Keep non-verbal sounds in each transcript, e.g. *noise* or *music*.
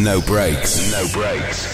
No brakes. No brakes.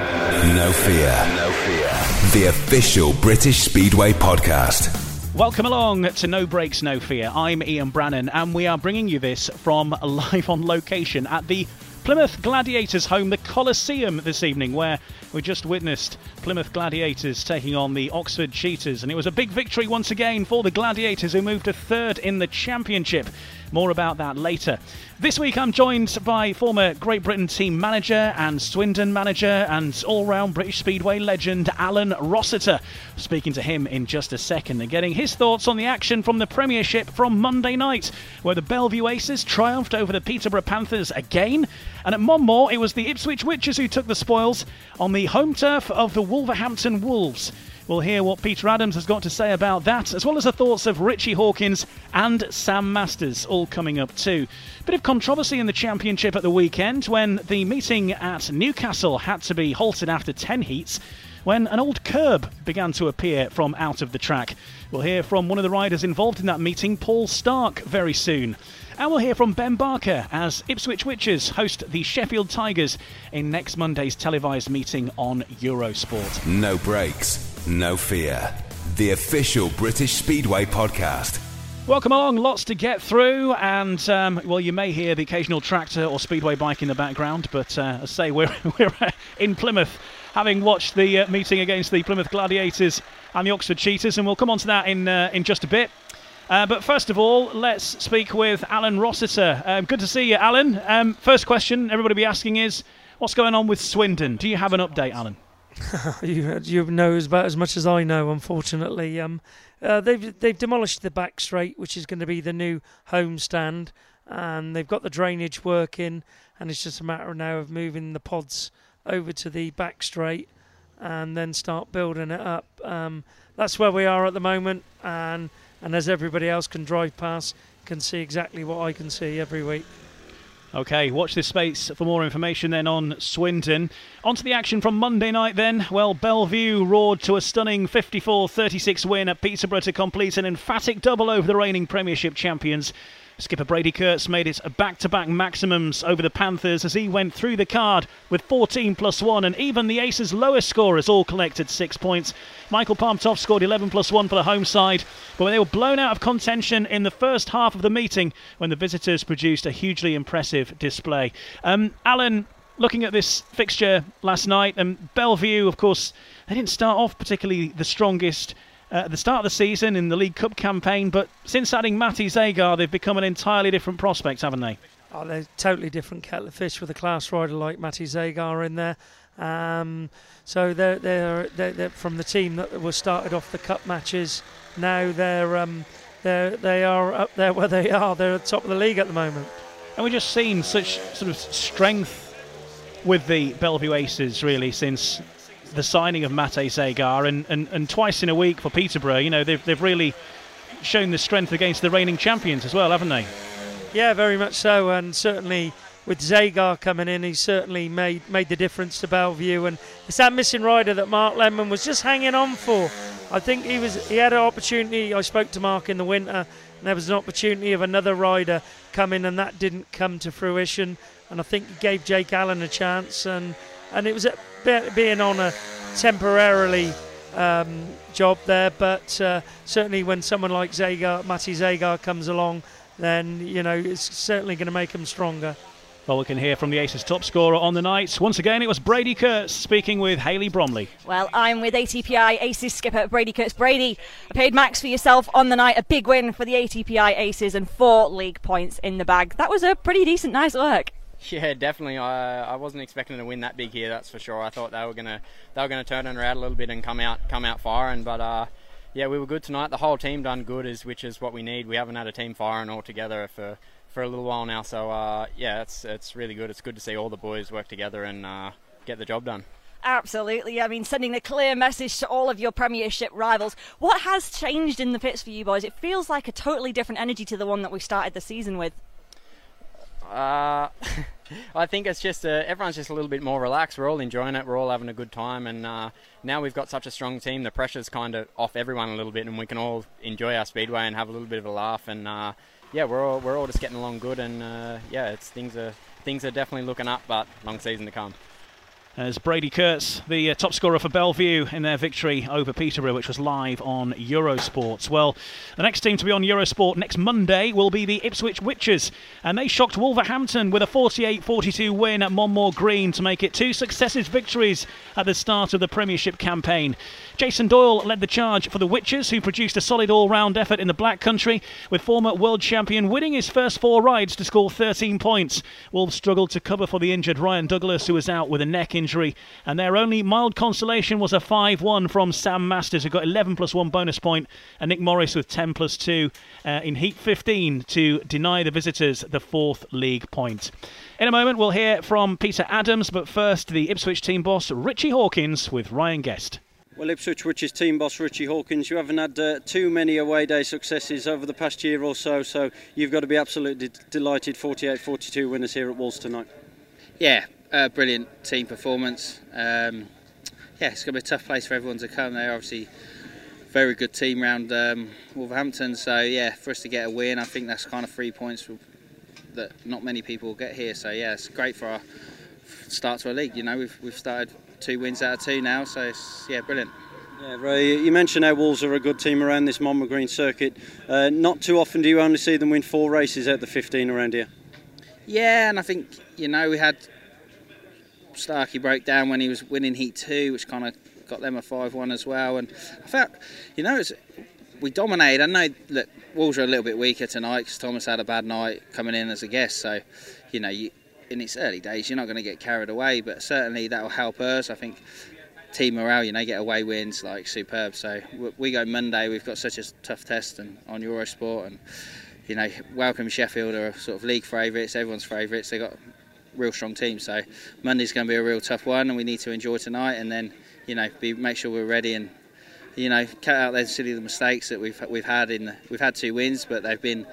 No fear. No fear. The official British Speedway podcast. Welcome along to No Brakes, No Fear. I'm Ian Brannan, and we are bringing you this from *laughs* live on location at the Plymouth Gladiators home, the Coliseum, this evening, where we just witnessed Plymouth Gladiators taking on the Oxford Cheetahs. And it was a big victory once again for the Gladiators, who moved to third in the championship. More about that later. This week I'm joined by former Great Britain team manager and Swindon manager and all round British Speedway legend Alun Rossiter. Speaking to him in just a second and getting his thoughts on the action from the Premiership from Monday night, where the Belle Vue Aces triumphed over the Peterborough Panthers again. And at Monmore, it was the Ipswich Witches who took the spoils on the home turf of the Wolverhampton Wolves. We'll hear what Peter Adams has got to say about that, as well as the thoughts of Ritchie Hawkins and Sam Masters, all coming up too. Bit of controversy in the championship at the weekend when the meeting at Newcastle had to be halted after 10 heats when an old curb began to appear from out of the track. We'll hear from one of the riders involved in that meeting, Paul Starke, very soon. And we'll hear from Ben Barker as Ipswich Witches host the Sheffield Tigers in next Monday's televised meeting on Eurosport. No brakes. No fear. The official British Speedway podcast. Welcome along, lots to get through, and um, well, you may hear the occasional tractor or speedway bike in the background, but uh, as I say, we're, *laughs* we're in Plymouth having watched the uh, meeting against the Plymouth Gladiators and the Oxford Cheetahs, and we'll come on to that in, uh, in just a bit. Uh, but first of all, let's speak with Alun Rossiter. Um, good to see you, Alun. Um, first question everybody be asking is what's going on with Swindon? Do you have an update, Alun? *laughs* you, you know about as much as I know, unfortunately. Um, uh, they've they've demolished the back straight, which is going to be the new home stand, and they've got the drainage working, and it's just a matter now of moving the pods over to the back straight, and then start building it up. Um, that's where we are at the moment, and and as everybody else can drive past, can see exactly what I can see every week. Okay, watch this space for more information then on Swindon. On to the action from Monday night then. Well, Belle Vue roared to a stunning 54 36 win at Peterborough to complete an emphatic double over the reigning Premiership champions. Skipper Brady Kurtz made it a back to back maximums over the Panthers as he went through the card with 14 plus 1, and even the Aces' lowest scorers all collected 6 points. Michael Palm Toft scored 11 plus 1 for the home side, but they were blown out of contention in the first half of the meeting when the visitors produced a hugely impressive display. Um, Alun, looking at this fixture last night, and Belle Vue, of course, they didn't start off particularly the strongest at the start of the season in the League Cup campaign, but since adding Matty Zagar, they've become an entirely different prospect, haven't they? Oh, they're totally different kettle of fish with a class rider like Matty Zagar in there. Um, so they're, they're, they're, they're, from the team that was started off the cup matches. Now they're um, they're they are up there where they are. They're at the top of the league at the moment. And we've just seen such sort of strength with the Belle Vue Aces really since the signing of Matej Zagar and, and, and twice in a week for Peterborough. You know, they've, they've really shown the strength against the reigning champions as well, haven't they? Yeah, very much so. And certainly with Zagar coming in, he certainly made made the difference to Belle Vue. And it's that missing rider that Mark Lemon was just hanging on for. I think he was he had an opportunity. I spoke to Mark in the winter, and there was an opportunity of another rider coming, and that didn't come to fruition. And I think he gave Jake Allen a chance, and and it was a, being on a temporarily um, job there, but uh, certainly when someone like Zagar, Matty Zagar comes along, then you know it's certainly going to make them stronger. Well, we can hear from the Aces top scorer on the night. Once again, it was Brady Kurtz speaking with Hayley Bromley. Well, I'm with ATPI Aces skipper Brady Kurtz. Brady, I paid max for yourself on the night, a big win for the ATPI Aces, and four league points in the bag. That was a pretty decent, nice work. *laughs* Yeah, definitely. I, I wasn't expecting to win that big here. That's for sure. I thought they were gonna they were gonna turn it around a little bit and come out come out firing. But uh, yeah, we were good tonight. The whole team done good, is which is what we need. We haven't had a team firing all together for for a little while now. So uh, yeah, it's it's really good. It's good to see all the boys work together and uh, get the job done. Absolutely. I mean, sending a clear message to all of your Premiership rivals. What has changed in the pits for you boys? It feels like a totally different energy to the one that we started the season with. Uh, *laughs* I think it's just uh, everyone's just a little bit more relaxed. We're all enjoying it. We're all having a good time, and uh, now we've got such a strong team. The pressure's kind of off everyone a little bit, and we can all enjoy our speedway and have a little bit of a laugh. And uh, yeah, we're all we're all just getting along good, and uh, yeah, it's things are things are definitely looking up, but long season to come as Brady Kurtz, the uh, top scorer for Belle Vue in their victory over Peterborough, which was live on Eurosport. Well, the next team to be on Eurosport next Monday will be the Ipswich Witches, and they shocked Wolverhampton with a 48 42 win at Monmore Green to make it two successive victories at the start of the Premiership campaign. Jason Doyle led the charge for the Witches, who produced a solid all round effort in the Black Country, with former world champion winning his first four rides to score 13 points. Wolves struggled to cover for the injured Ryan Douglas, who was out with a neck injury injury, and their only mild consolation was a 5 1 from Sam Masters, who got 11 plus 1 bonus point, and Nick Morris with 10 plus 2 uh, in Heat 15 to deny the visitors the fourth league point. In a moment, we'll hear from Peter Adams, but first, the Ipswich team boss Ritchie Hawkins with Ryan Guest. Well, Ipswich, Witches team boss Ritchie Hawkins, you haven't had uh, too many away day successes over the past year or so, so you've got to be absolutely d- delighted 48 42 winners here at Wolves tonight. Yeah, uh, brilliant team performance. Um, yeah, it's going to be a tough place for everyone to come. They're obviously very good team round um, Wolverhampton. So yeah, for us to get a win, I think that's kind of three points that not many people will get here. So yeah, it's great for our start to our league. You know, we've we've started two wins out of two now. So it's, yeah, brilliant. Yeah, Ray, you mentioned how Wolves are a good team around this Monmore Green circuit. Uh, not too often do you only see them win four races out of the 15 around here. Yeah, and I think you know we had Starkey broke down when he was winning Heat 2, which kind of got them a 5 1 as well. And I felt, you know, we dominated. I know that Wolves are a little bit weaker tonight because Thomas had a bad night coming in as a guest. So, you know, you, in its early days, you're not going to get carried away, but certainly that will help us. I think team morale, you know, get away wins like superb. So we go Monday. We've got such a tough test and on Eurosport, and you know, welcome Sheffield are sort of league favourites, everyone's favourites. They got real strong team. So Monday's going to be a real tough one, and we need to enjoy tonight, and then you know be, make sure we're ready and you know cut out those silly mistakes that we've we've had in the, we've had two wins, but they've been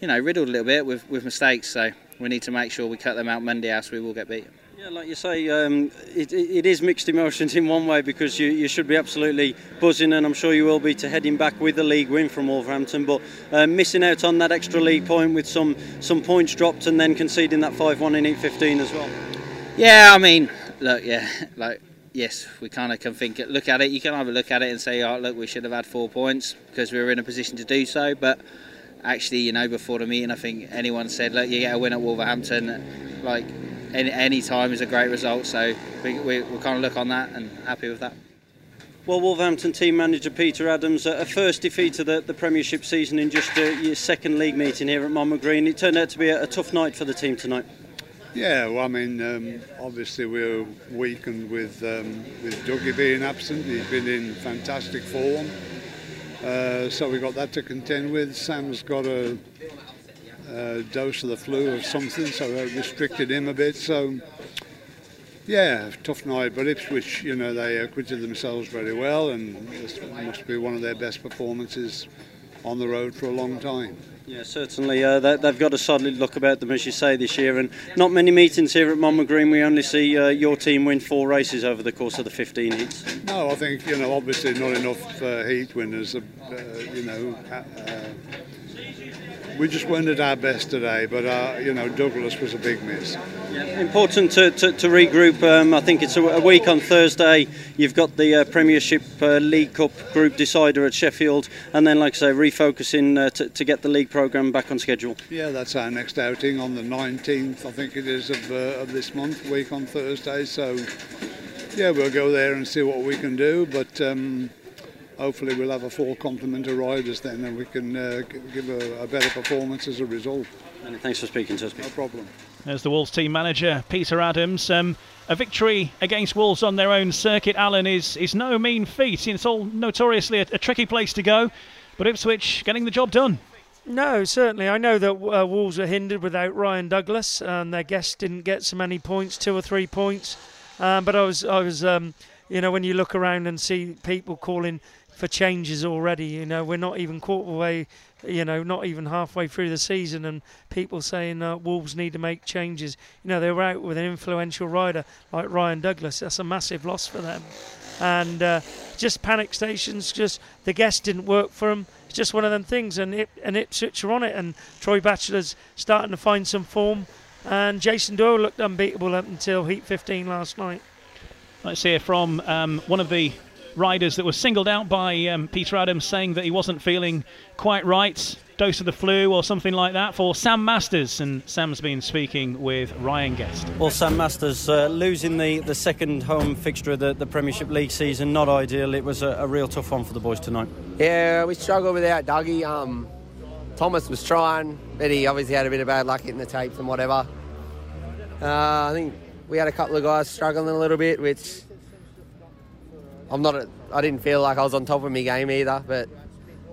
you know riddled a little bit with with mistakes. So we need to make sure we cut them out Monday, else we will get beaten. Yeah, like you say, um, it, it is mixed emotions in one way because you, you should be absolutely buzzing, and I'm sure you will be to heading back with a league win from Wolverhampton. But uh, missing out on that extra league point with some some points dropped, and then conceding that 5-1 in Heat 15 as well. Yeah, I mean, look, yeah, like yes, we kind of can think, look at it. You can either look at it and say, oh, look, we should have had four points because we were in a position to do so, but actually, you know, before the meeting, I think anyone said, look, you get a win at Wolverhampton, like any, any time is a great result. So we, we, we kind of look on that and happy with that. Well, Wolverhampton team manager Peter Adams, a first defeat of the, the Premiership season in just uh, your second league meeting here at Monmore Green. It turned out to be a, a tough night for the team tonight. Yeah, well, I mean, um, obviously we're weakened with um, with Dougie being absent. He's been in fantastic form, uh, so we got that to contend with. Sam's got a uh, dose of the flu or something, so that restricted him a bit. So, yeah, tough night. But Ipswich, you know, they acquitted themselves very well, and this must be one of their best performances on the road for a long time. Yeah, certainly. Uh, they, have got a solid look about them, as you say, this year. And not many meetings here at Monmore Green. We only see uh, your team win four races over the course of the 15 heats. No, I think, you know, obviously not enough uh, heat winners, uh, you know, uh, we just weren't at our best today, but uh, you know Douglas was a big miss. Important to, to, to regroup. Um, I think it's a, a, week on Thursday. You've got the uh, Premiership uh, League Cup group decider at Sheffield, and then, like I say, refocusing uh, to, to get the league programme back on schedule. Yeah, that's our next outing on the 19th, I think it is, of, uh, of this month, week on Thursday. So, yeah, we'll go there and see what we can do, but. Um, hopefully we'll have a full complement of riders then and we can uh, give a, a, better performance as a result. Many thanks for speaking to us. No problem. There's the Wolves team manager, Peter Adams. Um, a victory against Wolves on their own circuit, Alun, is, is no mean feat. It's all notoriously a, a tricky place to go, but Ipswich getting the job done. No, certainly. I know that uh, Wolves are hindered without Ryan Douglas, and their guests didn't get so many points, two or three points. Um, but I was, I was, um, you know, when you look around and see people calling for changes already. You know, we're not even quarter way, you know, not even halfway through the season, and people saying uh, Wolves need to make changes. You know, they were out with an influential rider like Ryan Douglas. That's a massive loss for them. And uh, just panic stations, just the guests didn't work for them. It's just one of them things, and Ip, and Ipswich are on it, and Troy Batchelor's starting to find some form, and Jason Doyle looked unbeatable up until Heat 15 last night. Let's hear from um, one of the riders that were singled out by um, Peter Adams saying that he wasn't feeling quite right, dose of the flu or something like that for Sam Masters. And Sam's been speaking with Ryan Guest. Well, Sam Masters uh, losing the, the second home fixture of the, the Premiership League season, not ideal. It was a, a, real tough one for the boys tonight. Yeah, we struggled without Dougie. Um, Thomas was trying, but he obviously had a bit of bad luck hitting the tapes and whatever. Uh, I think we had a couple of guys struggling a little bit, which I'm not. A, I didn't feel like I was on top of my game either, but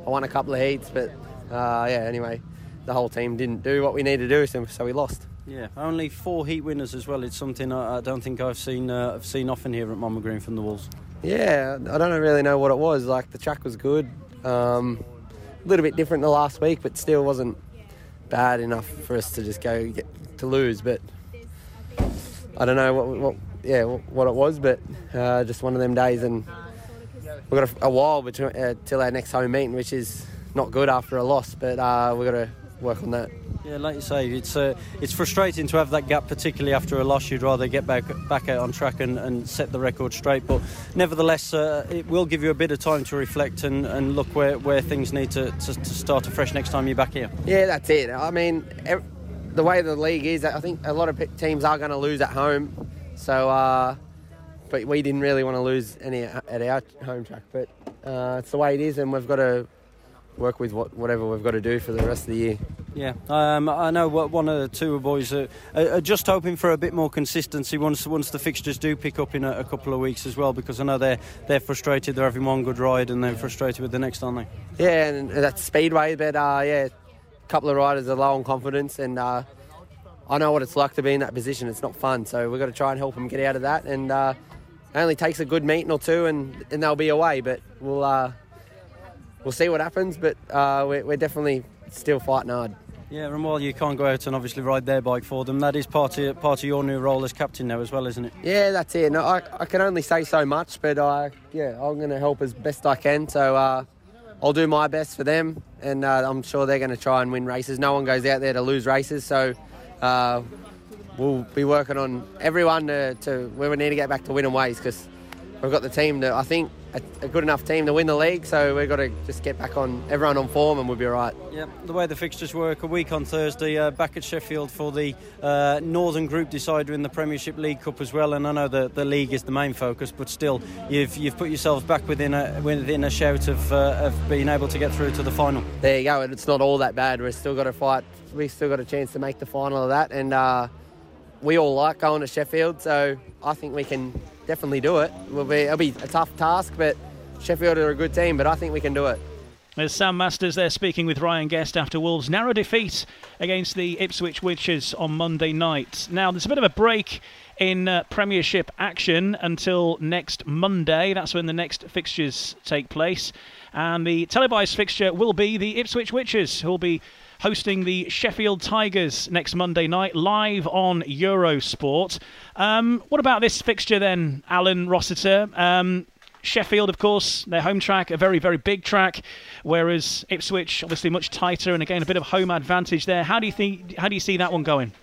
I won a couple of heats. But uh, yeah, anyway, the whole team didn't do what we needed to do, so we lost. Yeah, only four heat winners as well. It's something I, I don't think I've seen. Uh, I've seen often here at Monmore Green from the Wolves. Yeah, I don't really know what it was. Like the track was good, um, a little bit different the last week, but still wasn't bad enough for us to just go get, to lose. But I don't know what, what yeah, what it was, but uh, just one of them days, and we've got a, a while between uh, till our next home meeting, which is not good after a loss, but uh, we've got to work on that. Yeah, like you say, it's uh, it's frustrating to have that gap, particularly after a loss. You'd rather get back back out on track and, and set the record straight. But nevertheless, uh, it will give you a bit of time to reflect and, and look where, where things need to, to, to start afresh next time you're back here. Yeah, that's it. I mean, the way the league is, I think a lot of teams are going to lose at home. So, uh, but we didn't really want to lose any at our home track. But uh, it's the way it is, and we've got to work with what, whatever we've got to do for the rest of the year. Yeah, um, I know one of the two boys are, are, just hoping for a bit more consistency once once the fixtures do pick up in a, a, couple of weeks as well, because I know they're they're frustrated. They're having one good ride and they're frustrated with the next, aren't they? Yeah, and that's speedway, but uh, yeah, a couple of riders are low on confidence and. Uh, I know what it's like to be in that position. It's not fun, so we've got to try and help them get out of that. And uh, it only takes a good meeting or two, and, and they'll be away. But we'll uh, we'll see what happens. But uh, we're, we're, definitely still fighting hard. Yeah, and while you can't go out and obviously ride their bike for them, that is part of part of your new role as captain now as well, isn't it? Yeah, that's it. No, I, I can only say so much, but I yeah, I'm going to help as best I can. So. Uh, I'll do my best for them, and uh, I'm sure they're going to try and win races. No one goes out there to lose races, so uh, we'll be working on everyone to, to where we need to get back to winning ways because we've got the team that I think, a, a, good enough team to win the league. So we've got to just get back on everyone on form and we'll be all right. Yeah, the way the fixtures work, a week on Thursday, uh, back at Sheffield for the uh, Northern Group decider in the Premiership League Cup as well. And I know that the league is the main focus, but still, you've you've put yourselves back within a within a shout of uh, of being able to get through to the final. There you go. And it's not all that bad. We've still got to fight. We've still got a chance to make the final of that, and uh, we all like going to Sheffield. So I think we can definitely do it. It'll be, it'll be a tough task, but Sheffield are a good team, but I think we can do it. There's Sam Masters there speaking with Ryan Guest after Wolves' narrow defeat against the Ipswich Witches on Monday night. Now, there's a bit of a break in uh, Premiership action until next Monday. That's when the next fixtures take place. And the televised fixture will be the Ipswich Witches, who will be hosting the Sheffield Tigers next Monday night live on Eurosport. Um, what about this fixture then, Alun Rossiter? Um, Sheffield, of course, their home track, a very, very big track, whereas Ipswich, obviously, much tighter, and again, a bit of home advantage there. How do you think? How do you see that one going?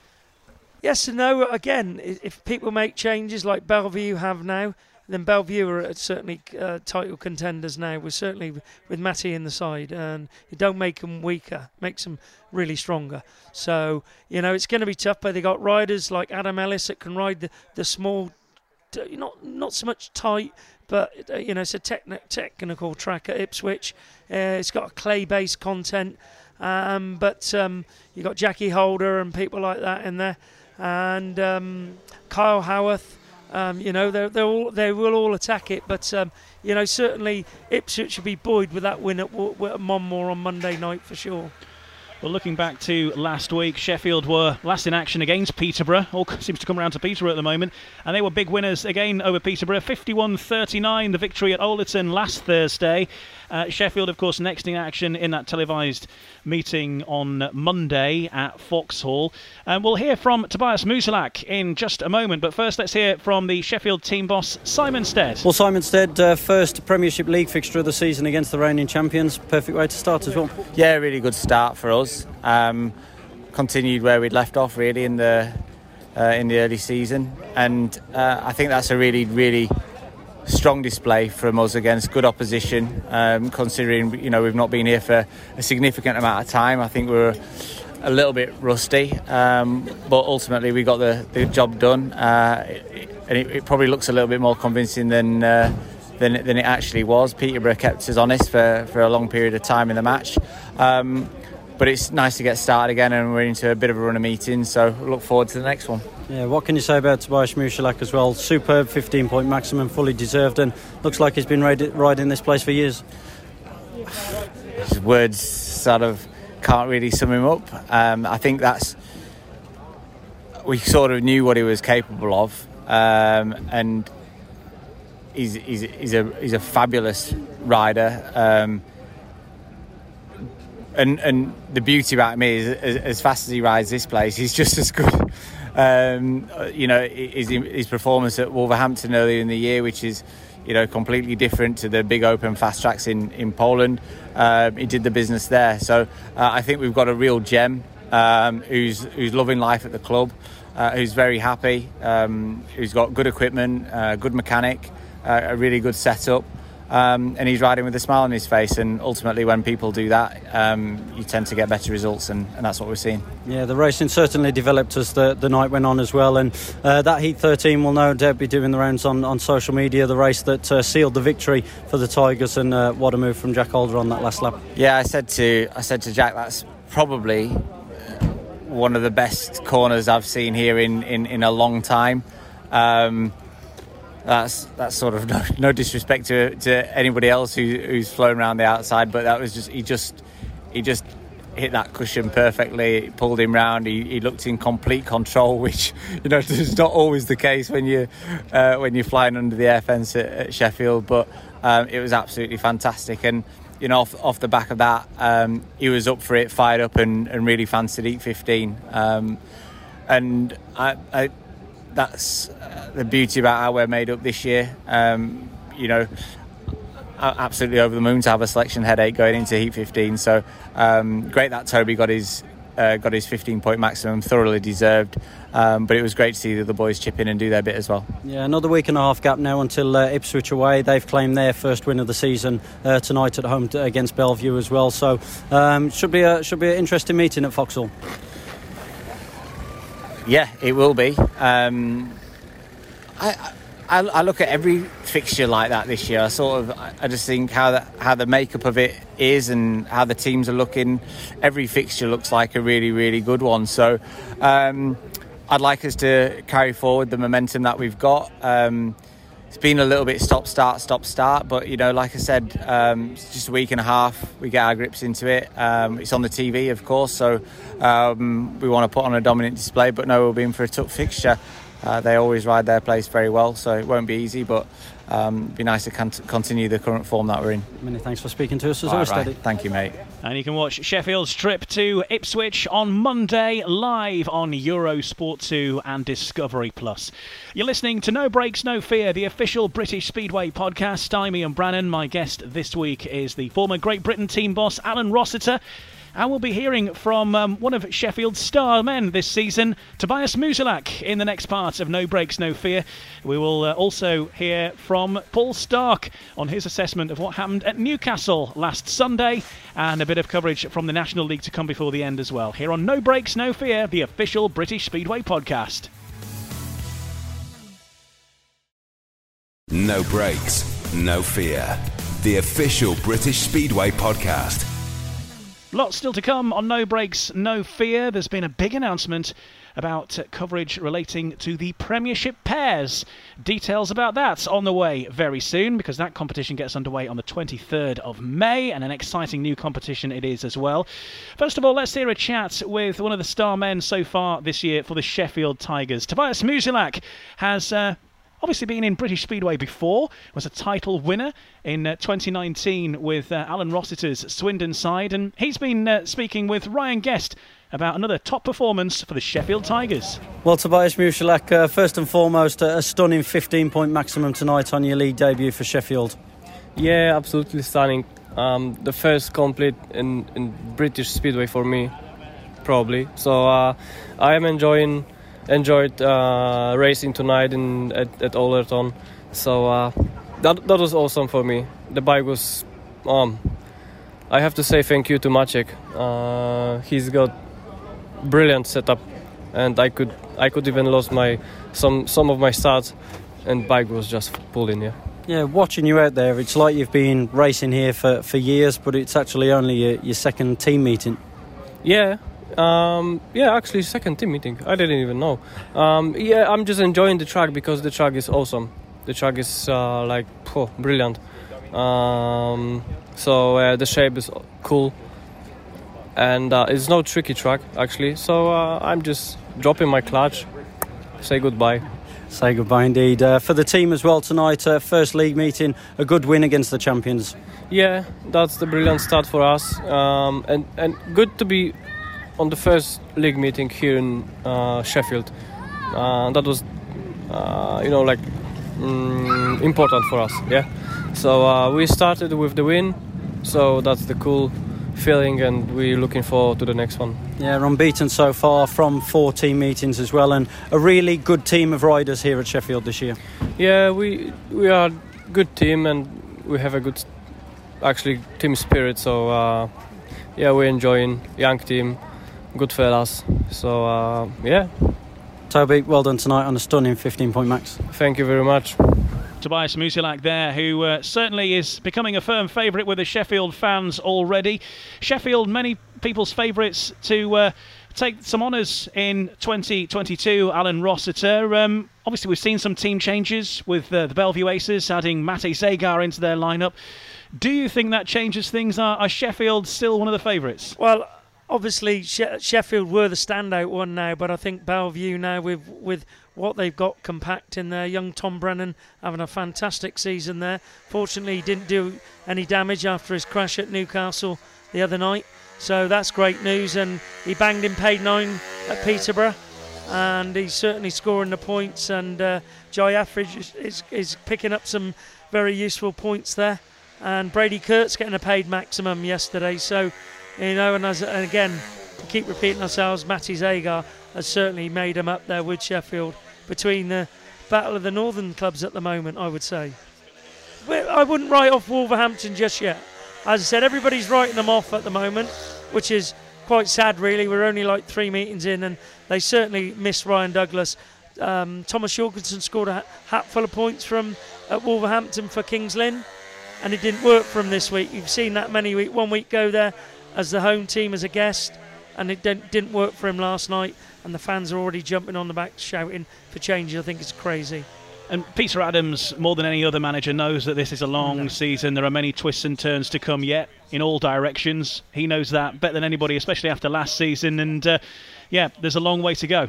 Yes and no. Again, if people make changes like Belle Vue have now, then Belle Vue are certainly uh, title contenders now. We're certainly with Matty in the side, and it don't make them weaker, makes them really stronger. So you know it's going to be tough, but they got riders like Adam Ellis that can ride the, the small, not not so much tight, but uh, you know it's a techn- technical track at Ipswich. Uh, it's got a clay-based content, um, but um, you got Jackie Holder and people like that in there and um, Kyle Howarth. Um, you know, they're all, they will all attack it, but um, you know, certainly Ipswich should be buoyed with that win at, at Monmore on Monday night for sure. Well, looking back to last week, Sheffield were last in action against Peterborough. All *laughs* seems to come around to Peterborough at the moment. And they were big winners again over Peterborough. 51 39, the victory at Owlerton last Thursday. Uh, Sheffield, of course, next in action in that televised meeting on Monday at Foxhall. And we'll hear from Tobias Musielak in just a moment. But first, let's hear from the Sheffield team boss, Simon Stead. Well, Simon Stead, uh, first Premiership League fixture of the season against the reigning champions. Perfect way to start as well. Yeah, really good start for us. Um, continued where we'd left off, really, in the uh, in the early season, and uh, I think that's a really, really strong display from us against good opposition. Um, considering you know we've not been here for a significant amount of time, I think we are a little bit rusty, um, but ultimately we got the, the job done, uh, and it, it, probably looks a little bit more convincing than. Uh, than, than it actually was. Peterborough kept us honest for, for a long period of time in the match. Um, but it's nice to get started again and we're into a bit of a run of meetings so look forward to the next one. Yeah what can you say about Tobias Musielak as well? Superb 15 point maximum fully deserved and looks like he's been riding this place for years. His words sort of can't really sum him up. Um, I think that's we sort of knew what he was capable of um, and he's, he's, he's, a, he's a fabulous rider. Um, and and the beauty about him is as, as, fast as he rides this place, he's just as good. *laughs* Um, you know, his, his performance at Wolverhampton earlier in the year, which is you know completely different to the big open fast tracks in in Poland. Um, he did the business there, so uh, I think we've got a real gem um, who's who's loving life at the club, uh, who's very happy, um, who's got good equipment, uh, good mechanic, uh, a really good setup um, and he's riding with a smile on his face. And ultimately, when people do that, um, you tend to get better results, and, and, that's what we're seeing. Yeah, the racing certainly developed as the, the night went on as well. And uh, that Heat 13 will no doubt be doing the rounds on, on social media. The race that uh, sealed the victory for the Tigers, and uh, what a move from Jack Holder on that last lap. Yeah, I said to I said to Jack, that's probably one of the best corners I've seen here in, in, in a long time. Um, that's that's sort of *laughs* no, no disrespect to, to anybody else who, who's flown around the outside, but that was just he just he just hit that cushion perfectly. It pulled him round. He, he, looked in complete control, *laughs* which you know *laughs* is not always the case when you uh, when you're flying under the air fence at, at Sheffield. But um, it was absolutely fantastic, and you know off, off the back of that, um, he was up for it, fired up, and, and really fancied Heat 15. Um, and I, I that's uh, the beauty about how we're made up this year. Um, you know, absolutely over the moon to have a selection headache going into Heat 15. So um, great that Toby got his uh, got his 15 point maximum, thoroughly deserved. Um, but it was great to see the other boys chip in and do their bit as well. Yeah, another week and a half gap now until uh, Ipswich away. They've claimed their first win of the season uh, tonight at home to, against Belle Vue as well. So um, should be a should be an interesting meeting at Foxhall. Yeah, it will be. Um, I, I, I look at every fixture like that this year. I sort of, I just think how the, how the makeup of it is and how the teams are looking. Every fixture looks like a really, really good one. So, um, I'd like us to carry forward the momentum that we've got. Um, it's been a little bit stop start stop start but you know like i said um, it's just a week and a half we get our grips into it. Um, it's on the tv of course so um, we want to put on a dominant display but no we'll be in for a tough fixture. Uh, they always ride their place very well so it won't be easy but um, be nice to con- continue the current form that we're in. Many thanks for speaking to us as always, right. Thank you, mate. And you can watch Sheffield's trip to Ipswich on Monday live on Eurosport 2 and Discovery Plus. You're listening to No Brakes, No Fear, the official British Speedway podcast. I'm Ian Brannan. My guest this week is the former Great Britain team boss, Alun Rossiter. And we'll be hearing from um, one of Sheffield's star men this season, Tobias Musielak, in the next part of No Brakes, No Fear. We will uh, also hear from Paul Starke on his assessment of what happened at Newcastle last Sunday, and a bit of coverage from the National League to come before the end as well. Here on No Brakes, No Fear, the official British Speedway podcast. No brakes, no fear. The official British Speedway podcast. Lots still to come on No Brakes, No Fear. There's been a big announcement about uh, coverage relating to the Premiership pairs. Details about that on the way very soon because that competition gets underway on the 23rd of May and an exciting new competition it is as well. First of all, let's hear a chat with one of the star men so far this year for the Sheffield Tigers. Tobias Musielak has. Uh, obviously been in British Speedway before, was a title winner in uh, 2019 with uh, Alun Rossiter's Swindon side, and he's been uh, speaking with Ryan Guest about another top performance for the Sheffield Tigers. Well, Tobias Musielak, uh, first and foremost, a stunning 15 point maximum tonight on your league debut for Sheffield. Yeah, absolutely stunning. Um, the first complete in, in British Speedway for me, probably. So uh, I am enjoying enjoyed uh, racing tonight in at, at Owlerton. So uh, that that was awesome for me. The bike was. Um, I have to say thank you to Maciek. Uh, he's got brilliant setup, and I could I could even lost my some some of my starts, and bike was just pulling. Yeah. Yeah, watching you out there, it's like you've been racing here for, for years, but it's actually only your, your second team meeting. Yeah, um, yeah, actually, second team meeting. I didn't even know. Um, yeah, I'm just enjoying the track because the track is awesome. The track is uh, like oh, brilliant. Um, so uh, the shape is cool, and uh, it's no tricky track actually. So uh, I'm just dropping my clutch, say goodbye. Say goodbye indeed. Uh, for the team as well tonight, uh, first league meeting, a good win against the champions. Yeah, that's the brilliant start for us, um, and and good to be on the first league meeting here in uh, Sheffield. Uh, that was, uh, you know, like mm, important for us. Yeah. So uh, we started with the win, so that's the cool feeling, and we're looking forward to the next one. Yeah, unbeaten so far from four team meetings as well, and a really good team of riders here at Sheffield this year. Yeah, we we are a good team, and we have a good, actually, team spirit. So uh, yeah, we're enjoying young team good fellas. So uh, yeah. Toby, well done tonight on a stunning 15 point max. Thank you very much. Tobias Musielak there, who uh, certainly is becoming a firm favourite with the Sheffield fans already. Sheffield, many people's favourites to uh, take some honours in 2022. Alun Rossiter. Um, obviously, we've seen some team changes with uh, the Belle Vue Aces adding Matej Zagar into their lineup. Do you think that changes things? Are, are Sheffield still one of the favourites? Well, obviously she- Sheffield were the standout one now, but I think Belle Vue now with with what they've got compact in there. Young Tom Brennan having a fantastic season there. Fortunately, he didn't do any damage after his crash at Newcastle the other night, so that's great news. And he banged in paid nine at Peterborough. And he's certainly scoring the points, and uh, Jai Etheridge is, is, is picking up some very useful points there. And Brady Kurtz getting a paid maximum yesterday, so you know, and, as, and again, to keep repeating ourselves, Matty Zagar has certainly made him up there with Sheffield between the battle of the northern clubs at the moment, I would say. I wouldn't write off Wolverhampton just yet. As I said, everybody's writing them off at the moment, which is quite sad, really. We're only like three meetings in, and they certainly miss Ryan Douglas. Um, Thomas Jorgensen scored a hat full of points from at Wolverhampton for Kings Lynn, and it didn't work for him this week. You've seen that many week, one week go there as the home team as a guest, and it didn't, didn't work for him last night. And the fans are already jumping on the back, shouting for changes. I think it's crazy. And Peter Adams, more than any other manager, knows that this is a long season. There are many twists and turns to come yet in all directions. He knows that better than anybody, especially after last season. And uh, yeah, there's a long way to go.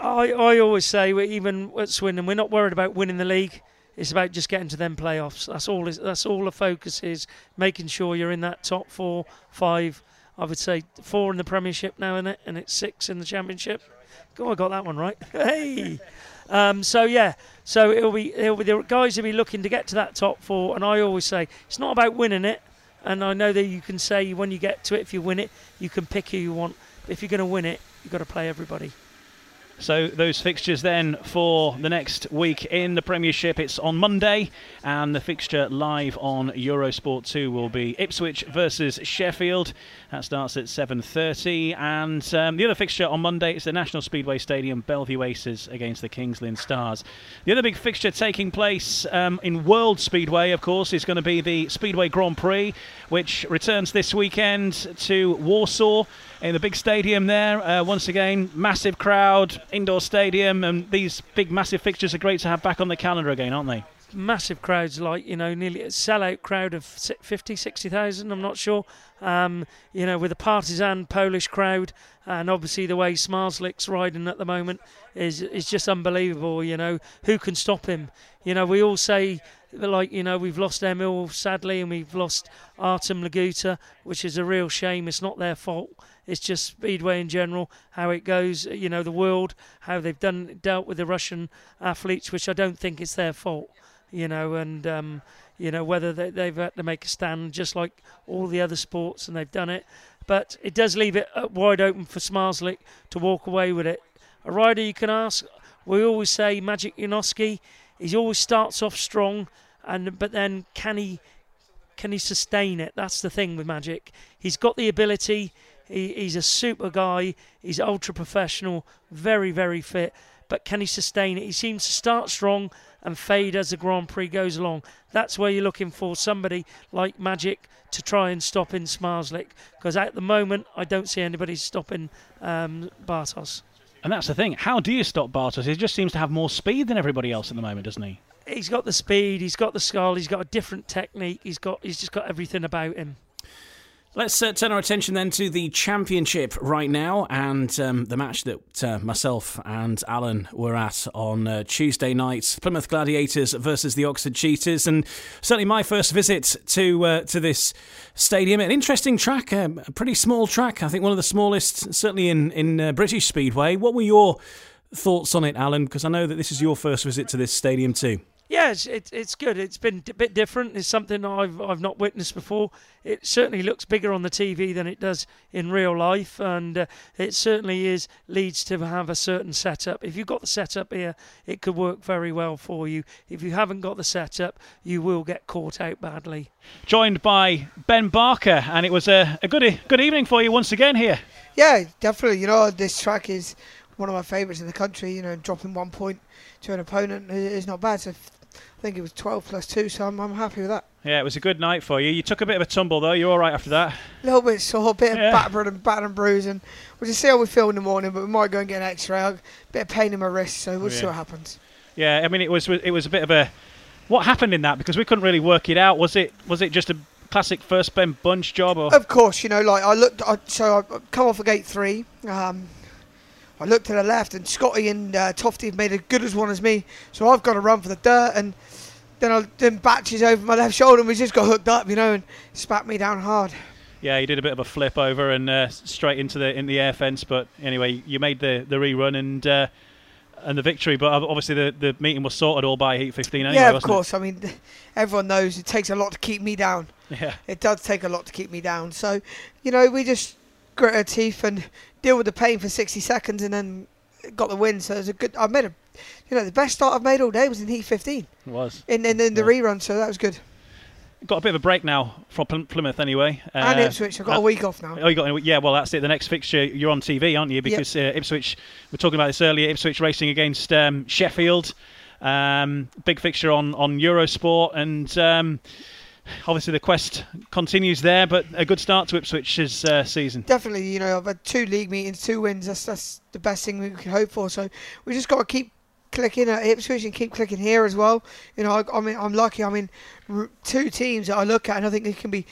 I, I always say, even at Swindon, we're not worried about winning the league. It's about just getting to them playoffs. That's all. That's all the focus is making sure you're in that top four, five. I would say four in the Premiership now, in it, and it's six in the Championship. Oh, I got that one right. *laughs* Hey. Um, so yeah, so it'll be, it'll be the guys will be looking to get to that top four, and I always say it's not about winning it. And I know that you can say when you get to it, if you win it, you can pick who you want. If you're going to win it, you've got to play everybody. So those fixtures then for the next week in the Premiership. It's on Monday, and the fixture live on Eurosport 2 will be Ipswich versus Sheffield. That starts at 7:30, and um, the other fixture on Monday is the National Speedway Stadium, Belle Vue Aces against the Kings Lynn Stars. The other big fixture taking place um, in World Speedway, of course, is going to be the Speedway Grand Prix, which returns this weekend to Warsaw in the big stadium there. Uh, once again, massive crowd, indoor stadium, and these big, massive fixtures are great to have back on the calendar again, aren't they? Massive crowds, like, you know, nearly a sellout crowd of 50, 60,000, I'm not sure. Um, you know, with a partisan Polish crowd, and obviously the way Zmarzlik's riding at the moment is, is just unbelievable, you know. Who can stop him? You know, we all say like you know we've lost Emil sadly and we've lost Artem Laguta which is a real shame it's not their fault it's just speedway in general how it goes you know the world how they've done dealt with the Russian athletes which I don't think it's their fault you know and um, you know whether they, they've had to make a stand just like all the other sports and they've done it but it does leave it uh, wide open for Zmarzlik to walk away with it a rider you can ask we always say Magic Janowski he always starts off strong and but then can he can he sustain it? That's the thing with Magic. He's got the ability. He, he's a super guy. He's ultra professional, very very fit. But can he sustain it? He seems to start strong and fade as the Grand Prix goes along. That's where you're looking for somebody like Magic to try and stop in Zmarzlik. Because at the moment, I don't see anybody stopping um, Bartosz. And that's the thing. How do you stop Bartosz? He just seems to have more speed than everybody else at the moment, doesn't he? he's got the speed, he's got the skull, he's got a different technique, he's got he's just got everything about him. Let's uh, turn our attention then to the championship right now and um, the match that uh, myself and Alun were at on uh, Tuesday night Plymouth Gladiators versus the Oxford Cheetahs. And certainly my first visit to uh, to this stadium. An interesting track, um, a pretty small track, I think one of the smallest, certainly in, in uh, British Speedway. What were your thoughts on it, Alun? Because I know that this is your first visit to this stadium too. Yeah, it's, it's, it's good. It's been a bit different. It's something I've I've not witnessed before. It certainly looks bigger on the TV than it does in real life, and uh, it certainly is leads to have a certain setup. If you've got the setup here, it could work very well for you. If you haven't got the setup, you will get caught out badly. Joined by Ben Barker, and it was a, a good good evening for you once again here. Yeah, definitely. You know, this track is one of my favourites in the country. You know, dropping one point to an opponent is not bad. So I think it was 12 plus 2, so I'm, I'm happy with that. Yeah, it was a good night for you. You took a bit of a tumble, though. You all right after that? A little bit sore, a bit yeah. of battered and battered and bruising. We'll just see how we feel in the morning, but we might go and get an X-ray. A bit of pain in my wrist, so we'll oh, yeah. see what happens. Yeah, I mean, it was it was a bit of a what happened in that because we couldn't really work it out. Was it was it just a classic first Ben bunch job? Or? Of course, you know, like I looked, I, so I come off a of gate three. Um, I looked to the left, and Scotty and uh, Tofty have made as good as one as me. So I've got to run for the dirt, and then I then batches over my left shoulder, and we just got hooked up, you know, and spat me down hard. Yeah, you did a bit of a flip over and uh, straight into the in the air fence, but anyway, you made the the rerun and. Uh, and the victory, but obviously the, the meeting was sorted all by heat 15 anyway. Yeah, of course. It? I mean, *laughs* everyone knows it takes a lot to keep me down. Yeah, it does take a lot to keep me down. So, you know, we just grit our teeth and deal with the pain for 60 seconds, and then got the win. So it was a good. I made a, you know, the best start I've made all day was in Heat 15. It was in in, in the yeah. rerun, so that was good. Got a bit of a break now from Plymouth anyway. Uh, and Ipswich, I've got uh, a week off now. Oh, you got yeah. Well, that's it. The next fixture, you're on TV, aren't you? Because yep. uh, Ipswich, we are talking about this earlier. Ipswich racing against um, Sheffield. Um, big fixture on on Eurosport and. Um, obviously the quest continues there, but a good start to Ipswich's uh, season. Definitely, you know, I've had two league meetings, two wins. That's that's the best thing we can hope for. So we just got to keep clicking at Ipswich and keep clicking here as well. You know, I, I mean, I'm lucky. I'm in two teams that I look at, and I think they can be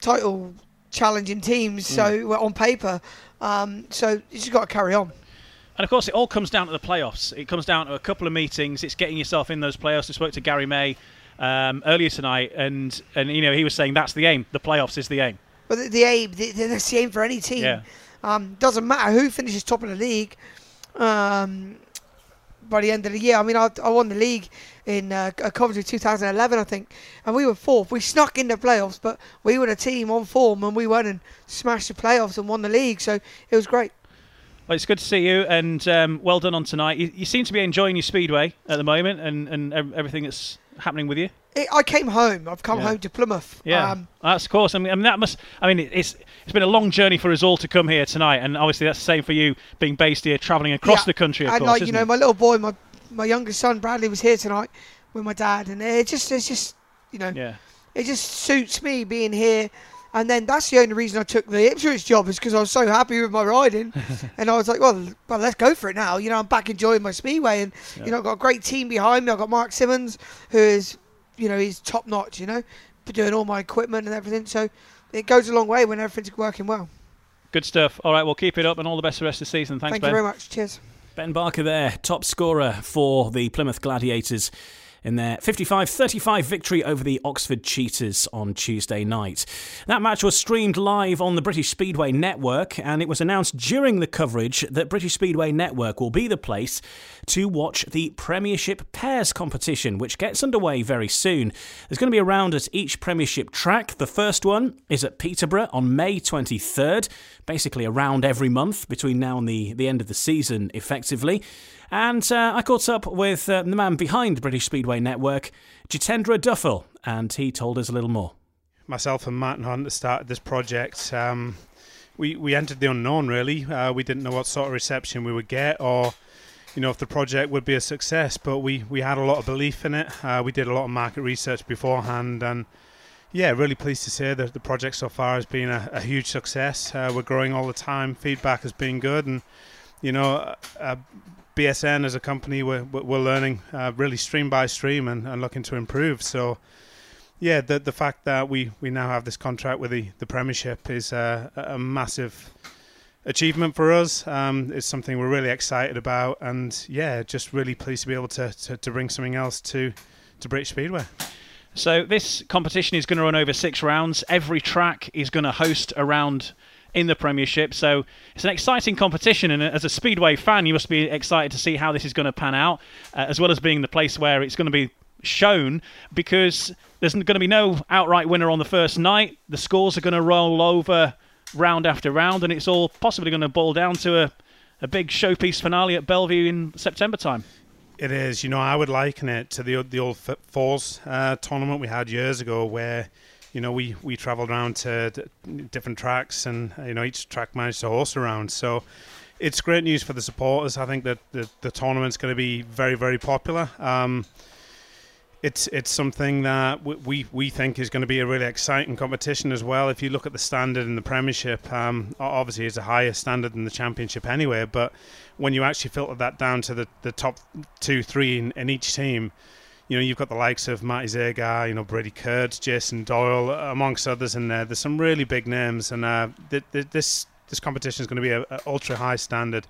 title challenging teams. Mm. So on paper, um, so you just got to carry on. And of course, it all comes down to the playoffs. It comes down to a couple of meetings. It's getting yourself in those playoffs. I spoke to Gary May um, earlier tonight, and and you know he was saying that's the aim. The playoffs is the aim. Well, the, the aim, the, that's the aim for any team. Yeah. Um, doesn't matter who finishes top of the league. Um, by the end of the year. I mean, I, I won the league in uh, Coventry 2011, I think, and we were fourth. We snuck in the playoffs, but we were the team on form, and we went and smashed the playoffs and won the league. So it was great. Well, it's good to see you, and um, well done on tonight. You, you, seem to be enjoying your speedway at the moment, and, and everything that's happening with you. It, I came home. I've come yeah. home to Plymouth. Yeah, um, that's of course. I mean, I mean, that must. I mean, it's it's been a long journey for us all to come here tonight, and obviously that's the same for you, being based here, travelling across yeah, the country. Of and course, like you know, it? my little boy, my my youngest son Bradley was here tonight with my dad, and it just it's just you know, yeah. it just suits me being here and then that's the only reason I took the Ipswich job is because I was so happy with my riding, *laughs* and I was like, well, well, let's go for it now. You know, I'm back enjoying my speedway, and yeah. you know, I've got a great team behind me. I've got Mark Simmons, who is, you know, he's top notch. You know, for doing all my equipment and everything. So it goes a long way when everything's working well. Good stuff. All right, we'll keep it up, and all the best for the rest of the season. Thanks, Thank Ben. you very much. Cheers. Ben Barker there, top scorer for the Plymouth Gladiators in their 55 35 victory over the Oxford Cheetahs on Tuesday night. That match was streamed live on the British Speedway Network, and it was announced during the coverage that British Speedway Network will be the place to watch the Premiership Pairs competition, which gets underway very soon. There's going to be a round at each Premiership track. The first one is at Peterborough on May 23rd, basically a round every month between now and the, the end of the season, effectively. And uh, I caught up with uh, the man behind British Speedway Network, Jitendra Duffill, and he told us a little more. Myself and Matt Hunt started this project. Um, we, we entered the unknown, really. Uh, we didn't know what sort of reception we would get or you know if the project would be a success but we we had a lot of belief in it uh, we did a lot of market research beforehand and yeah really pleased to say that the project so far has been a, a huge success uh, we're growing all the time feedback has been good and you know uh, BSN as a company, we're, we're learning uh, really stream by stream and, and looking to improve. So, yeah, the the fact that we, we now have this contract with the, the Premiership is a, a massive achievement for us. Um, it's something we're really excited about, and yeah, just really pleased to be able to, to, to bring something else to, to British Speedway. So this competition is going to run over six rounds. Every track is going to host a round in the Premiership. So it's an exciting competition, and as a Speedway fan, you must be excited to see how this is going to pan out, uh, as well as being the place where it's going to be shown because there's going to be no outright winner on the first night. The scores are going to roll over round after round, and it's all possibly going to boil down to a, a big showpiece finale at Belle Vue in September time. It is. You know, I would liken it to the the old Fours uh, tournament we had years ago, where you know, we, we travelled around to different tracks, and you know, each track managed to host around. So it's great news for the supporters. I think that the, the tournament's going to be very, very popular. Um, it's it's something that we we think is going to be a really exciting competition as well. If you look at the standard in the Premiership, um, obviously it's a higher standard than the Championship anyway. But when you actually filter that down to the, the top two, three in, in each team, you know, you've got the likes of Matej Zagar, you know, Brady Kurtz, Jason Doyle, amongst others in there. There's some really big names, and uh, th- th- this this competition is going to be a, ultra high standard,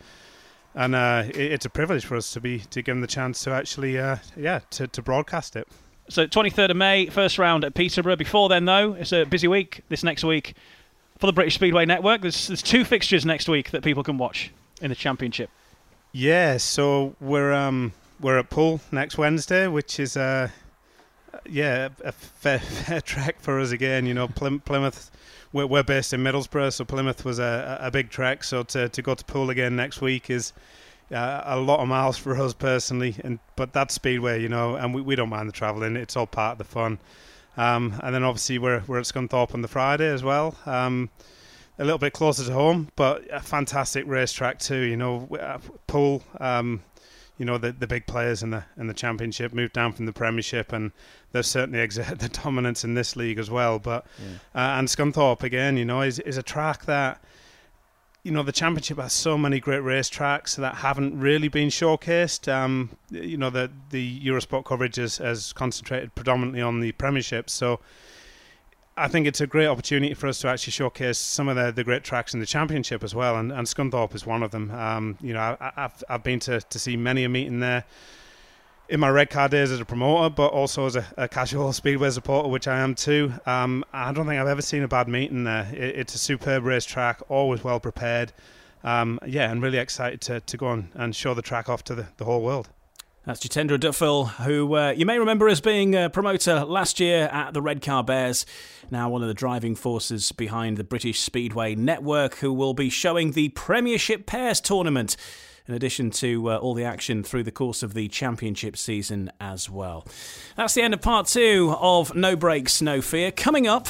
and uh, it, it's a privilege for us to be to give them the chance to actually, uh, yeah, to, to broadcast it. So 23rd of May, first round at Peterborough. Before then, though, it's a busy week. This next week for the British Speedway Network. There's there's two fixtures next week that people can watch in the championship. Yeah, so we're um we're at Poole next Wednesday, which is uh, yeah a fair, *laughs* fair trek for us again. You know, Plymouth. We're, we're based in Middlesbrough, so Plymouth was a, a big trek. So to to go to Poole again next week is uh, a lot of miles *laughs* for us personally. And but that's Speedway, you know, and we, we don't mind the travelling. It's all part of the fun. Um, and then obviously we're we're at Scunthorpe on the Friday as well. Um, a little bit closer to home, but a fantastic racetrack too. You know, uh, Poole. Um, you know the the big players in the in the championship moved down from the Premiership, and they've certainly *laughs* exerted the dominance in this league as well. But yeah. uh, and Scunthorpe again, you know, is is a track that you know the championship has so many great race tracks that haven't really been showcased. Um, you know the the Eurosport coverage has, has concentrated predominantly on the Premiership, so I think it's a great opportunity for us to actually showcase some of the, the great tracks in the championship as well, and, and Scunthorpe is one of them. Um, you know, I, have I've been to, to see many a meeting there in my Redcar days as a promoter, but also as a, a casual *laughs* speedway supporter, which I am too. Um, I don't think I've ever seen a bad meeting there. It, it's a superb race track, always well prepared. Um, yeah, and really excited to, to go on and show the track off to the, the whole world. That's Jitendra Duffill, who uh, you may remember as being a promoter last year at the Redcar Bears, now one of the driving forces behind the British Speedway Network, who will be showing the Premiership Pairs tournament in addition to uh, all the action through the course of the championship season as well. That's the end of part two of No Brakes, No Fear. Coming up,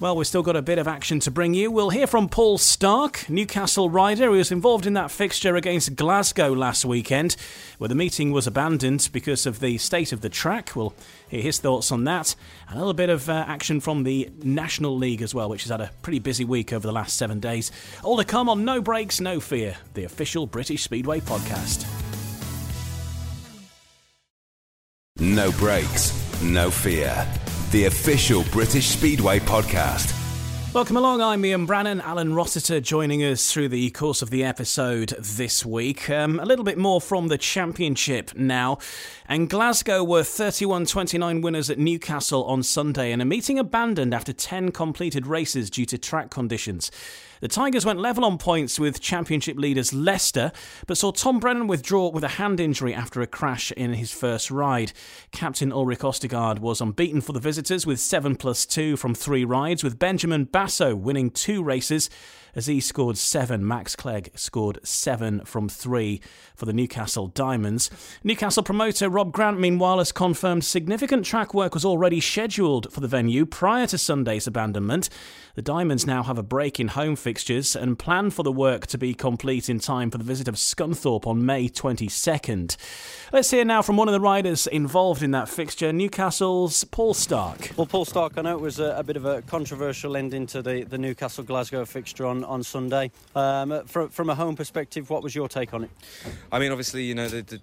well, we've still got a bit of action to bring you. We'll hear from Paul Starke, Newcastle rider, who was involved in that fixture against Glasgow last weekend, where the meeting was abandoned because of the state of the track. We'll hear his thoughts on that. And a little bit of uh, action from the National League as well, which has had a pretty busy week over the last seven days. All to come on No Brakes, No Fear, the official British Speedway podcast. No brakes, no fear. The official British Speedway podcast. Welcome along. I'm Ian Brannan. Alun Rossiter joining us through the course of the episode this week. Um, a little bit more from the championship now. And Glasgow were 31 29 winners at Newcastle on Sunday, and a meeting abandoned after 10 completed races due to track conditions. The Tigers went level on points with championship leaders Leicester, but saw Tom Brennan withdraw with a hand injury after a crash in his first ride. Captain Ulrich Ostergaard was unbeaten for the visitors with 7 plus 2 from three rides, with Benjamin Basso winning two races as he scored seven. Max Clegg scored seven from three for the Newcastle Diamonds. Newcastle promoter Rob Grant, meanwhile, has confirmed significant track work was already scheduled for the venue prior to Sunday's abandonment. The Diamonds now have a break in home fixtures and plan for the work to be complete in time for the visit of Scunthorpe on May 22nd. Let's hear now from one of the riders involved in that fixture, Newcastle's Paul Starke. Well, Paul Starke, I know it was a, a bit of a controversial ending to the, the Newcastle Glasgow fixture on, on Sunday. Um, from, from a home perspective, what was your take on it? I mean, obviously, you know, the, the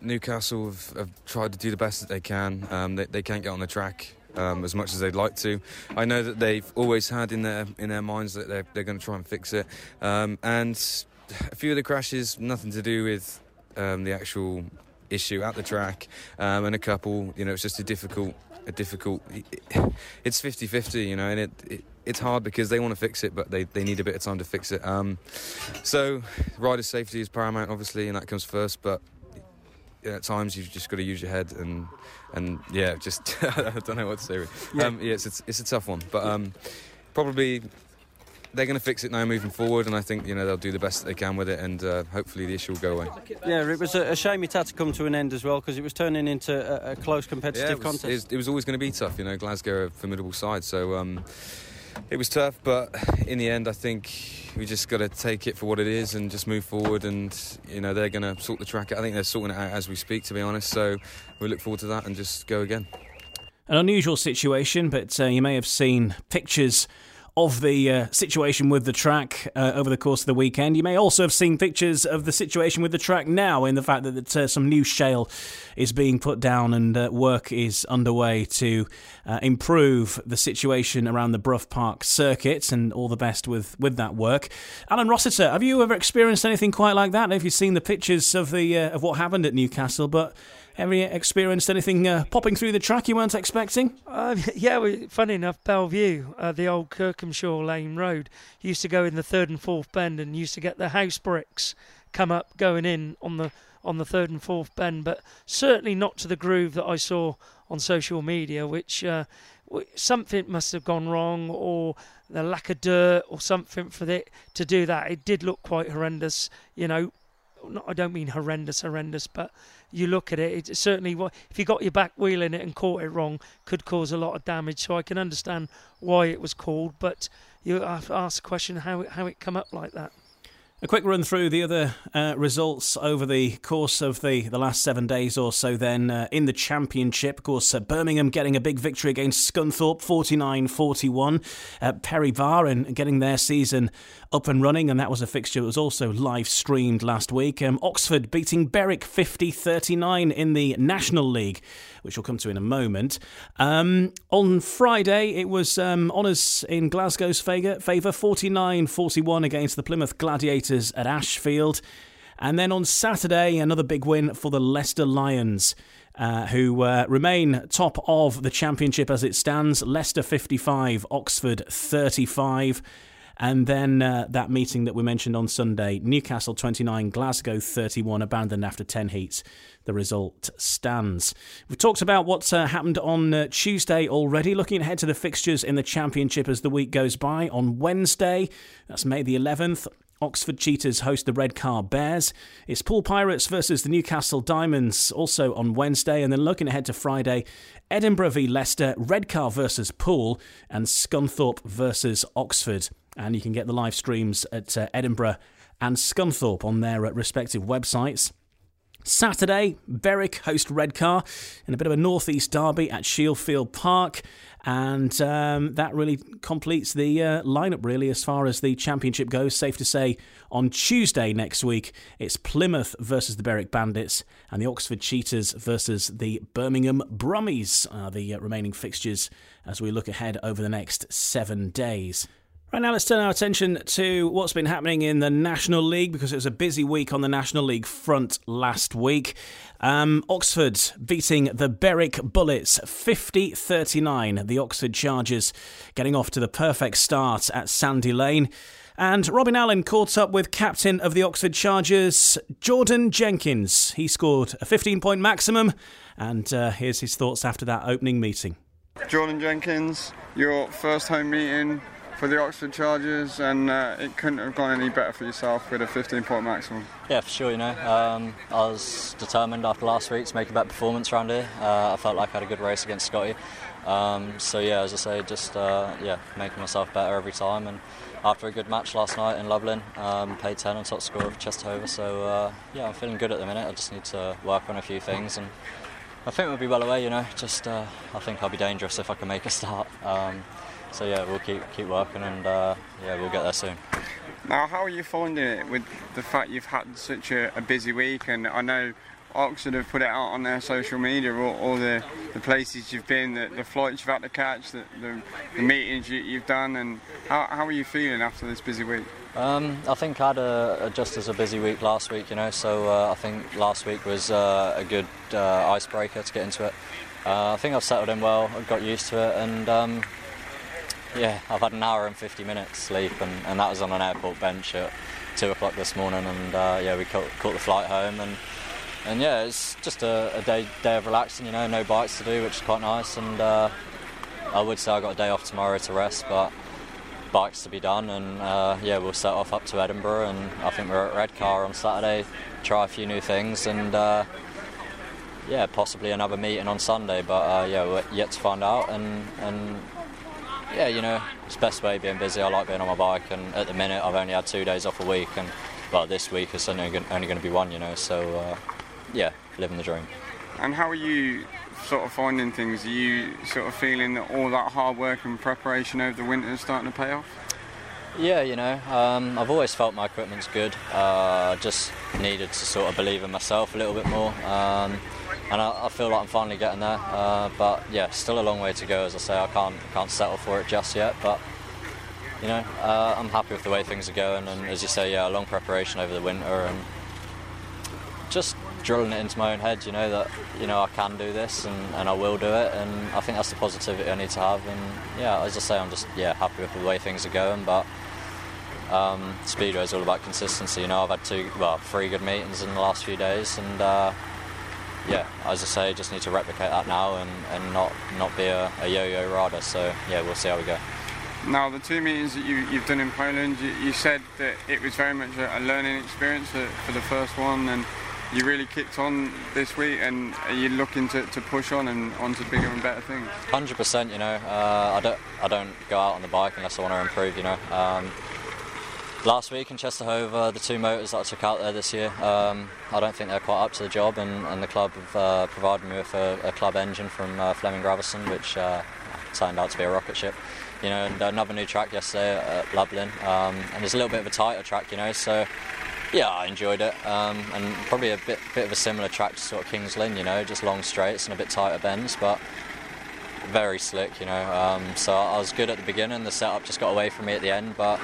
Newcastle have, have, tried to do the best that they can. Um, they, they, can't get on the track. Um, as much as they'd like to, I know that they've always had in their in their minds that they're, they're going to try and fix it. Um, and a few of the crashes, nothing to do with um, the actual issue at the track, um, and a couple, you know, it's just a difficult a difficult. It's 50-50, you know, and it, it it's hard because they want to fix it, but they, they need a bit of time to fix it. Um, so rider safety is paramount, obviously, and that comes first. But at times you've just got to use your head and and yeah, just *laughs* I don't know what to say. Really. Yeah, um, yeah it's, it's, it's a tough one, but um, probably they're going to fix it now moving forward, and I think you know they'll do the best that they can with it, and uh, hopefully the issue will go away. Yeah, it was a, shame it had to come to an end as well because it was turning into a, a close competitive yeah, it was, contest. It was, it was always going to be tough, you know. Glasgow are a formidable side, so um, it was tough, but in the end, I think we just got to take it for what it is and just move forward. And you know they're going to sort the track out. I think they're sorting it out as we speak, to be honest. So we look forward to that and just go again. An unusual situation, but uh, you may have seen pictures of the uh, situation with the track uh, over the course of the weekend. You may also have seen pictures of the situation with the track now, in the fact that, uh, some new shale is being put down and uh, work is underway to uh, improve the situation around the Brough Park circuit. And all the best with, with that work. Alun Rossiter, have you ever experienced anything quite like that? Have you seen the pictures of the uh, of what happened at Newcastle? But ever experienced anything uh, popping through the track you weren't expecting? Uh, *laughs* yeah, funny enough, Belle Vue, uh, the old Kirkmanshulme Lane Road, used to go in the third and fourth bend and used to get the house bricks come up going in on the on the third and fourth bend, but certainly not to the groove that I saw on social media, which uh, something must have gone wrong or the lack of dirt or something for it to do that. It did look quite horrendous, you know. Not, I don't mean horrendous, horrendous, but you look at it, it certainly if you got your back wheel in it and caught it wrong, could cause a lot of damage. So I can understand why it was called, but you have to ask the question how it, how it come up like that. A quick run through the other uh, results over the course of the, the last seven days or so. Then uh, in the championship, of course, uh, Birmingham getting a big victory against Scunthorpe, 49 41. Uh, Perry Barr and getting their season up and running, and that was a fixture that was also live streamed last week. Um, Oxford beating Berwick 50 39 in the National League, which we'll come to in a moment. Um, on Friday, it was um, honours in Glasgow's favour 49 41 against the Plymouth Gladiators at Ashfield. And then on Saturday, another big win for the Leicester Lions. Uh, who uh, remain top of the championship as it stands. Leicester 55, Oxford 35. And then uh, that meeting that we mentioned on Sunday Newcastle 29, Glasgow 31, abandoned after 10 heats. The result stands. We've talked about what's uh, happened on uh, Tuesday already. Looking ahead to the fixtures in the Championship as the week goes by. On Wednesday, that's May the 11th, Oxford Cheetahs host the Redcar Bears. It's Poole Pirates versus the Newcastle Diamonds also on Wednesday. And then looking ahead to Friday, Edinburgh v Leicester, Redcar versus Poole, and Scunthorpe versus Oxford. And you can get the live streams at uh, Edinburgh and Scunthorpe on their uh, respective websites. Saturday, Berwick host Redcar in a bit of a northeast derby at Shielfield Park. And um, that really completes the uh, lineup, really, as far as the championship goes. Safe to say, on Tuesday next week, it's Plymouth versus the Berwick Bandits and the Oxford Cheetahs versus the Birmingham Brummies, are the uh, remaining fixtures as we look ahead over the next seven days. Right now, let's turn our attention to what's been happening in the National League because it was a busy week on the National League front last week. Um, Oxford beating the Berwick Bullets 50 39. The Oxford Chargers getting off to the perfect start at Sandy Lane. And Robin Allen caught up with captain of the Oxford Chargers, Jordan Jenkins. He scored a 15 point maximum, and uh, here's his thoughts after that opening meeting. Jordan Jenkins, your first home meeting for the Oxford Chargers, and uh, it couldn't have gone any better for yourself with a 15 point maximum. Yeah, for sure. You know, um, I was determined after last week to make a better performance around here. Uh, I felt like I had a good race against Scotty. Um, so yeah, as I say, just uh, yeah, making myself better every time. And after a good match last night in Lublin, um, paid 10 on top score of Częstochowa. So uh, yeah, I'm feeling good at the minute. I just need to work on a few things and. I think we'll be well away, you know. Just, uh, I think I'll be dangerous if I can make a start. So yeah, we'll keep keep working, and uh, yeah, we'll get there soon. Now, how are you finding it with the fact you've had such a, a busy week? And I know Oxford have put it out on their social media, all, all the, the places you've been, the, the flights you've had to catch, the, the, the meetings you, have done, and how, how are you feeling after this busy week? Um, I think I had a, a, just as a busy week last week, you know, so uh, I think last week was uh, a good uh, icebreaker to get into it. Uh, I think I've settled in well, I've got used to it, and um, yeah, I've had an hour and 50 minutes sleep, and, and that was on an airport bench at two o'clock this morning. And uh, yeah, we caught, caught, the flight home, and and yeah, it's just a, a, day day of relaxing. You know, no bikes to do, which is quite nice. And uh, I would say I got a day off tomorrow to rest, but bikes to be done. And uh, yeah, we'll set off up to Edinburgh, and I think we're at Redcar on Saturday, try a few new things, and uh, yeah, possibly another meeting on Sunday. But uh, yeah, we're yet to find out, and and yeah, you know, it's the best way being busy. I like being on my bike, and at the minute, I've only had two days off a week, and but this week is only going to be one, you know. So, uh, yeah, living the dream. And how are you sort of finding things? Are you sort of feeling that all that hard work and preparation over the winter is starting to pay off? Yeah, you know, um, I've always felt my equipment's good. Uh, just needed to sort of believe in myself a little bit more. Um, and I, I, feel like I'm finally getting there. Uh, but yeah, still a long way to go. As I say, I can't can't settle for it just yet. But you know, uh, I'm happy with the way things are going. And as you say, yeah, long preparation over the winter and just drilling it into my own head. You know that you know I can do this and, and I will do it. And I think that's the positivity I need to have. And yeah, as I say, I'm just yeah happy with the way things are going. But um, Speedway is all about consistency. You know, I've had two, well, three good meetings in the last few days, and uh, yeah, as I say, just need to replicate that now and, and not not be a, a yo-yo rider. So yeah, we'll see how we go. Now, the two meetings that you, you've done in Poland, you, you, said that it was very much a, a learning experience for, for, the first one, and you really kicked on this week. And are you looking to, to push on and onto bigger and better things? Hundred percent. You know, uh, I don't I don't go out on the bike unless I want to improve. You know. Um, last week in Częstochowa, the two motors that I took out there this year, um, I don't think they're quite up to the job, and, and the club have uh, provided me with a, a, club engine from uh, Flemming Graversen, which uh, turned out to be a rocket ship. You know, and another new track yesterday at Lublin, um, and it's a little bit of a tighter track, you know, so yeah, I enjoyed it, um, and probably a bit bit of a similar track to sort of Kings Lynn, you know, just long straights and a bit tighter bends, but very slick, you know. Um, so I was good at the beginning. The setup just got away from me at the end, but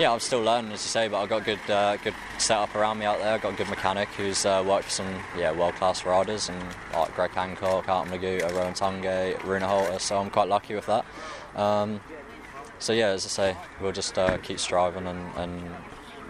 yeah, I'm still learning, as you say. But I've got good, uh, good setup around me out there. I've got a good mechanic who's uh, worked for some yeah world-class riders and like Greg Hancock, Artem Laguta, Rohan Tungate, Rune Holta. So I'm quite lucky with that. Um, so yeah, as I say, we'll just uh, keep striving and, and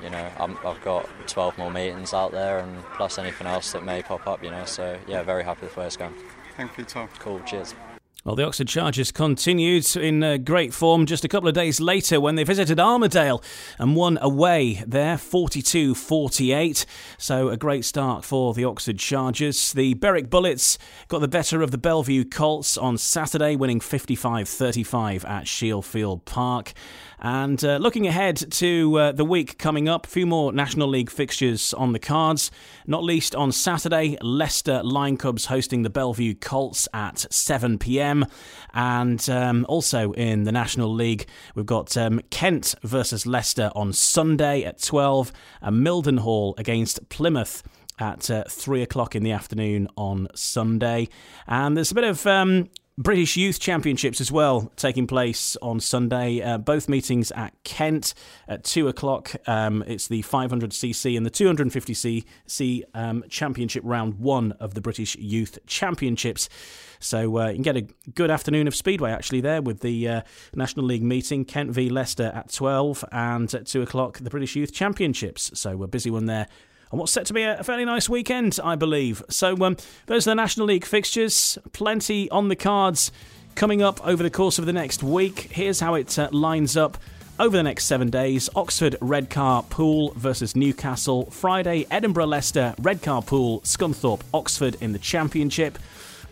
you know i have got 12 more meetings out there and plus anything else that may pop up. You know, so yeah, very happy with where it's going. Thank you, Tom. Cool. Cheers. Well, the Oxford Chargers continued in uh, great form just a couple of days later when they visited Armadale and won away there 42 48. So, a great start for the Oxford Chargers. The Berwick Bullets got the better of the Belle Vue Colts on Saturday, winning 55 35 at Shield Park. And uh, looking ahead to uh, the week coming up, a few more National League fixtures on the cards. Not least on Saturday, Leicester Lion Cubs hosting the Belle Vue Colts at 7 pm. And um, also in the National League, we've got um, Kent versus Leicester on Sunday at 12, and Mildenhall against Plymouth at uh, three o'clock in the afternoon on Sunday. And there's a bit of um, British Youth Championships as well taking place on Sunday. Uh, both meetings at Kent at two o'clock. Um, it's the 500cc and the 250cc um, Championship round one of the British Youth Championships. So uh, you can get a good afternoon of speedway actually there with the uh, National League meeting, Kent v Leicester at 12, and at 2 o'clock, the British Youth Championships. So we're busy one there and what's set to be a fairly nice weekend, I believe. So, um, those are the National League fixtures. Plenty on the cards coming up over the course of the next week. Here's how it uh, lines up. Over the next seven days, Oxford Redcar Poole versus Newcastle. Friday, Edinburgh Leicester, Redcar Poole, Scunthorpe Oxford in the Championship.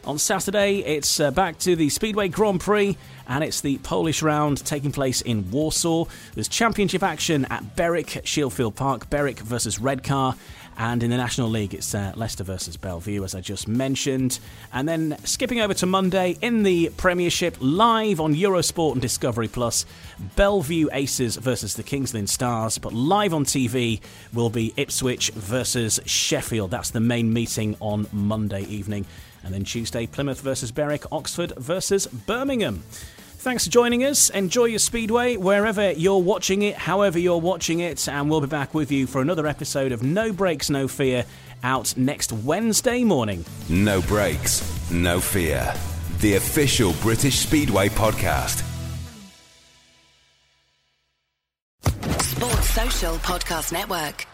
On Saturday, it's uh, back to the Speedway Grand Prix and it's the Polish round taking place in Warsaw. There's championship action at Berwick, Shielfield Park, Berwick versus Redcar. And in the National League, it's uh, Leicester versus Belle Vue, as I just mentioned. And then skipping over to Monday in the Premiership, live on Eurosport and Discovery Plus, Belle Vue Aces versus the King's Lynn Stars. But live on TV will be Ipswich versus Sheffield. That's the main meeting on Monday evening. And then Tuesday, Plymouth versus Berwick, Oxford versus Birmingham. Thanks for joining us. Enjoy your Speedway wherever you're watching it, however you're watching it, and we'll be back with you for another episode of No Brakes, No Fear out next Wednesday morning. No Brakes, No Fear. The official British Speedway podcast. Sports Social Podcast Network.